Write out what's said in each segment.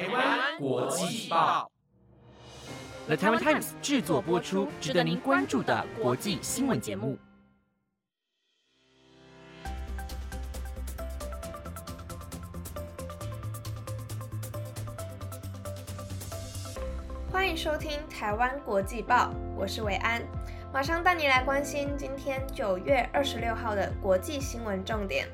台湾国际报，The Taiwan Times 制作播出，值得您关注的国际新闻节目。欢迎收听台湾国际报，我是伟安，马上带你来关心今天九月二十六号的国际新闻重点。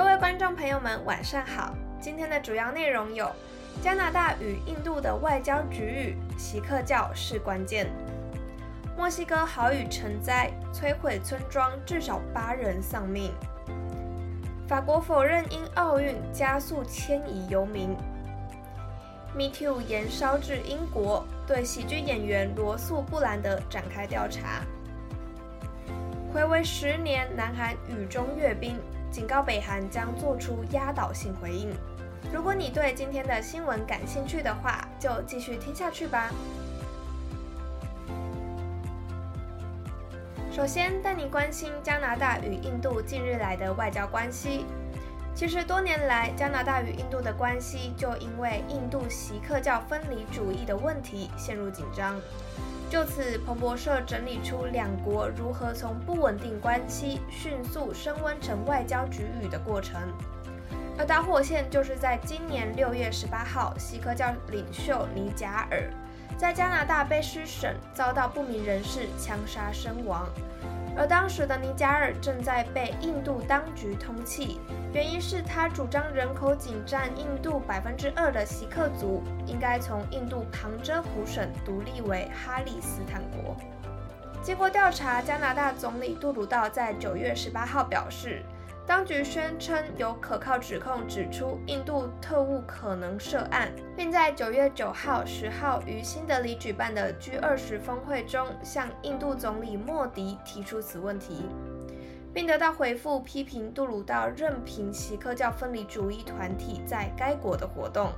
各位观众朋友们，晚上好。今天的主要内容有：加拿大与印度的外交局域，锡克教是关键；墨西哥豪雨成灾，摧毁村庄，至少八人丧命；法国否认因奥运加速迁移游民；Me Too 延烧至英国，对喜剧演员罗素·布兰德展开调查；回违十年，南韩雨中阅兵。警告北韩将做出压倒性回应。如果你对今天的新闻感兴趣的话，就继续听下去吧。首先带你关心加拿大与印度近日来的外交关系。其实多年来，加拿大与印度的关系就因为印度锡克教分离主义的问题陷入紧张。就此，彭博社整理出两国如何从不稳定关系迅速升温成外交局域的过程。而导火线就是在今年六月十八号，西科教领袖尼贾尔在加拿大卑诗省遭到不明人士枪杀身亡。而当时的尼加尔正在被印度当局通缉，原因是他主张人口仅占印度百分之二的锡克族应该从印度旁遮普省独立为哈里斯坦国。经过调查，加拿大总理杜鲁道在九月十八号表示。当局宣称有可靠指控指出印度特务可能涉案，并在九月九号、十号于新德里举办的 G 二十峰会中向印度总理莫迪提出此问题，并得到回复，批评杜鲁道任凭其科教分离主义团体在该国的活动。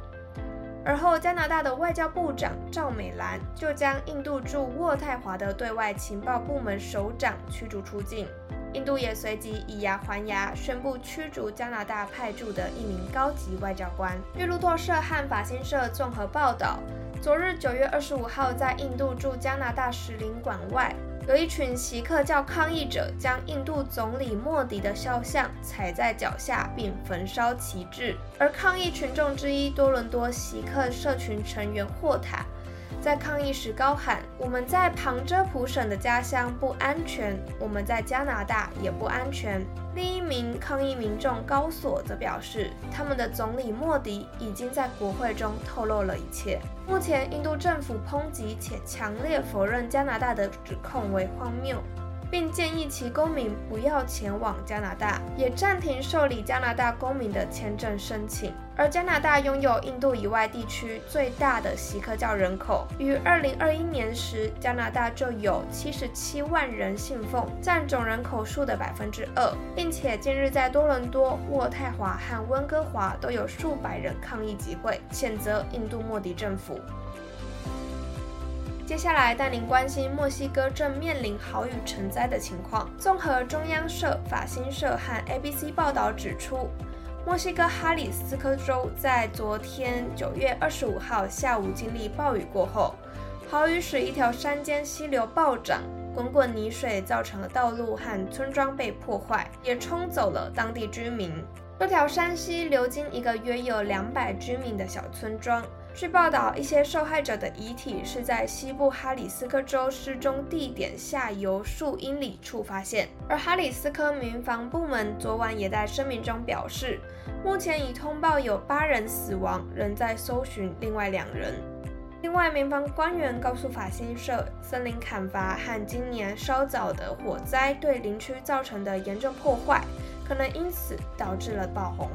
而后，加拿大的外交部长赵美兰就将印度驻渥太华的对外情报部门首长驱逐出境。印度也随即以牙还牙，宣布驱逐加拿大派驻的一名高级外交官。据路透社和法新社综合报道，昨日九月二十五号，在印度驻加拿大使领馆外，有一群锡克教抗议者将印度总理莫迪的肖像踩在脚下，并焚烧旗帜。而抗议群众之一多伦多锡克社群成员霍塔。在抗议时高喊：“我们在旁遮普省的家乡不安全，我们在加拿大也不安全。”另一名抗议民众高索则表示，他们的总理莫迪已经在国会中透露了一切。目前，印度政府抨击且强烈否认加拿大的指控为荒谬。并建议其公民不要前往加拿大，也暂停受理加拿大公民的签证申请。而加拿大拥有印度以外地区最大的锡克教人口，于二零二一年时，加拿大就有七十七万人信奉，占总人口数的百分之二，并且近日在多伦多、渥太华和温哥华都有数百人抗议集会，谴责印度莫迪政府。接下来带您关心墨西哥正面临豪雨成灾的情况。综合中央社、法新社和 ABC 报道指出，墨西哥哈里斯科州在昨天九月二十五号下午经历暴雨过后，豪雨使一条山间溪流暴涨，滚滚泥水造成了道路和村庄被破坏，也冲走了当地居民。这条山溪流经一个约有两百居民的小村庄。据报道，一些受害者的遗体是在西部哈里斯科州失踪地点下游数英里处发现。而哈里斯科民防部门昨晚也在声明中表示，目前已通报有八人死亡，仍在搜寻另外两人。另外，民防官员告诉法新社，森林砍伐和今年稍早的火灾对林区造成的严重破坏，可能因此导致了爆红。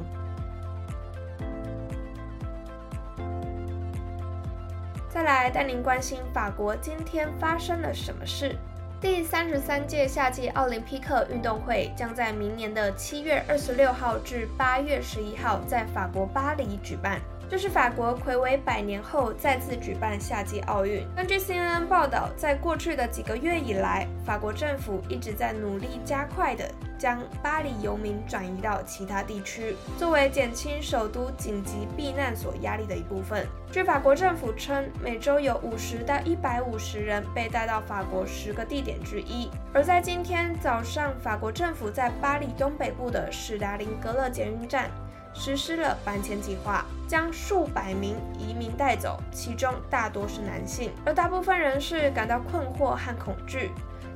再来带您关心法国今天发生了什么事。第三十三届夏季奥林匹克运动会将在明年的七月二十六号至八月十一号在法国巴黎举办。这是法国魁违百年后再次举办夏季奥运。根据 CNN 报道，在过去的几个月以来，法国政府一直在努力加快的将巴黎游民转移到其他地区，作为减轻首都紧急避难所压力的一部分。据法国政府称，每周有五十到一百五十人被带到法国十个地点之一。而在今天早上，法国政府在巴黎东北部的史达林格勒捷运站实施了搬迁计划，将数百名移民带走，其中大多是男性，而大部分人士感到困惑和恐惧，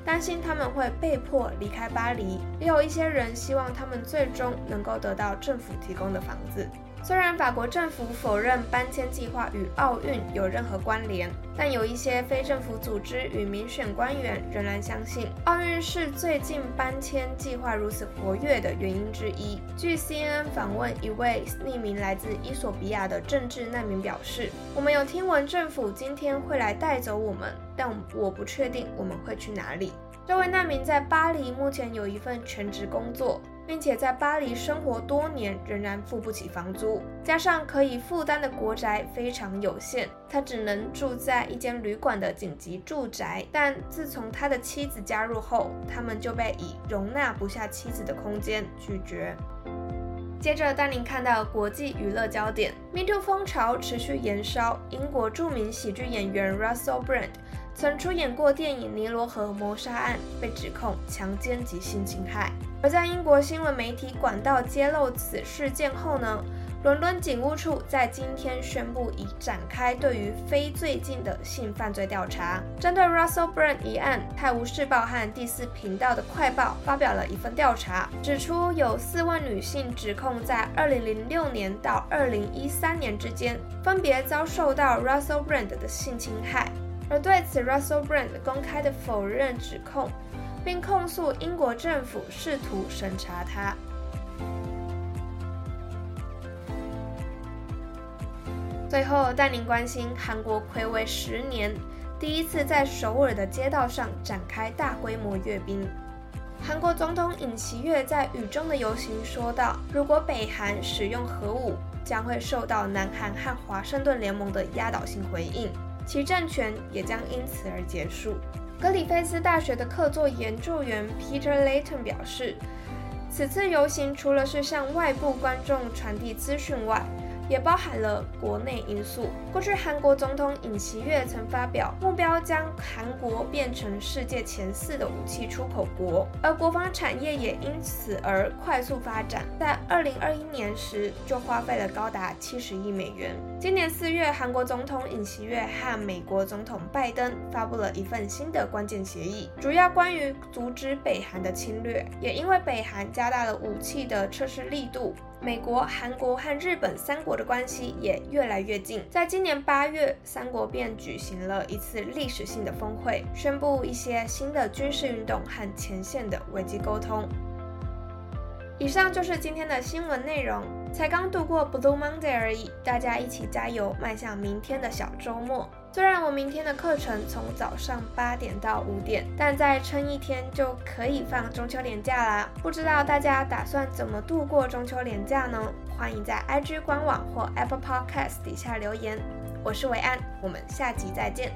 担心他们会被迫离开巴黎。也有一些人希望他们最终能够得到政府提供的房子。虽然法国政府否认搬迁计划与奥运有任何关联，但有一些非政府组织与民选官员仍然相信，奥运是最近搬迁计划如此活跃的原因之一。据 CNN 访问一位匿名来自伊索比亚的政治难民表示：“我们有听闻政府今天会来带走我们，但我不确定我们会去哪里。”这位难民在巴黎目前有一份全职工作。并且在巴黎生活多年，仍然付不起房租，加上可以负担的国宅非常有限，他只能住在一间旅馆的紧急住宅。但自从他的妻子加入后，他们就被以容纳不下妻子的空间拒绝。接着带您看到国际娱乐焦点，Me Too 风潮持续延烧，英国著名喜剧演员 Russell Brand。曾出演过电影《尼罗河谋杀案》，被指控强奸及性侵害。而在英国新闻媒体管道揭露此事件后呢，伦敦警务处在今天宣布已展开对于非最近的性犯罪调查。针对 Russell Brand 一案，《泰晤士报》和第四频道的快报发表了一份调查，指出有四位女性指控在2006年到2013年之间，分别遭受到 Russell Brand 的性侵害。而对此，Russell Brand 公开的否认指控，并控诉英国政府试图审查他。最后带您关心韩国暌违十年，第一次在首尔的街道上展开大规模阅兵。韩国总统尹锡悦在雨中的游行说道：“如果北韩使用核武，将会受到南韩和华盛顿联盟的压倒性回应。”其政权也将因此而结束。格里菲斯大学的客座研究员 Peter Layton 表示，此次游行除了是向外部观众传递资讯外，也包含了国内因素。过去，韩国总统尹锡悦曾发表目标，将韩国变成世界前四的武器出口国，而国防产业也因此而快速发展。在二零二一年时，就花费了高达七十亿美元。今年四月，韩国总统尹锡悦和美国总统拜登发布了一份新的关键协议，主要关于阻止北韩的侵略。也因为北韩加大了武器的测试力度。美国、韩国和日本三国的关系也越来越近。在今年八月，三国便举行了一次历史性的峰会，宣布一些新的军事运动和前线的危机沟通。以上就是今天的新闻内容。才刚度过 Blue Monday 而已，大家一起加油，迈向明天的小周末。虽然我明天的课程从早上八点到五点，但再撑一天就可以放中秋连假啦。不知道大家打算怎么度过中秋连假呢？欢迎在 IG 官网或 Apple Podcast 底下留言。我是维安，我们下集再见。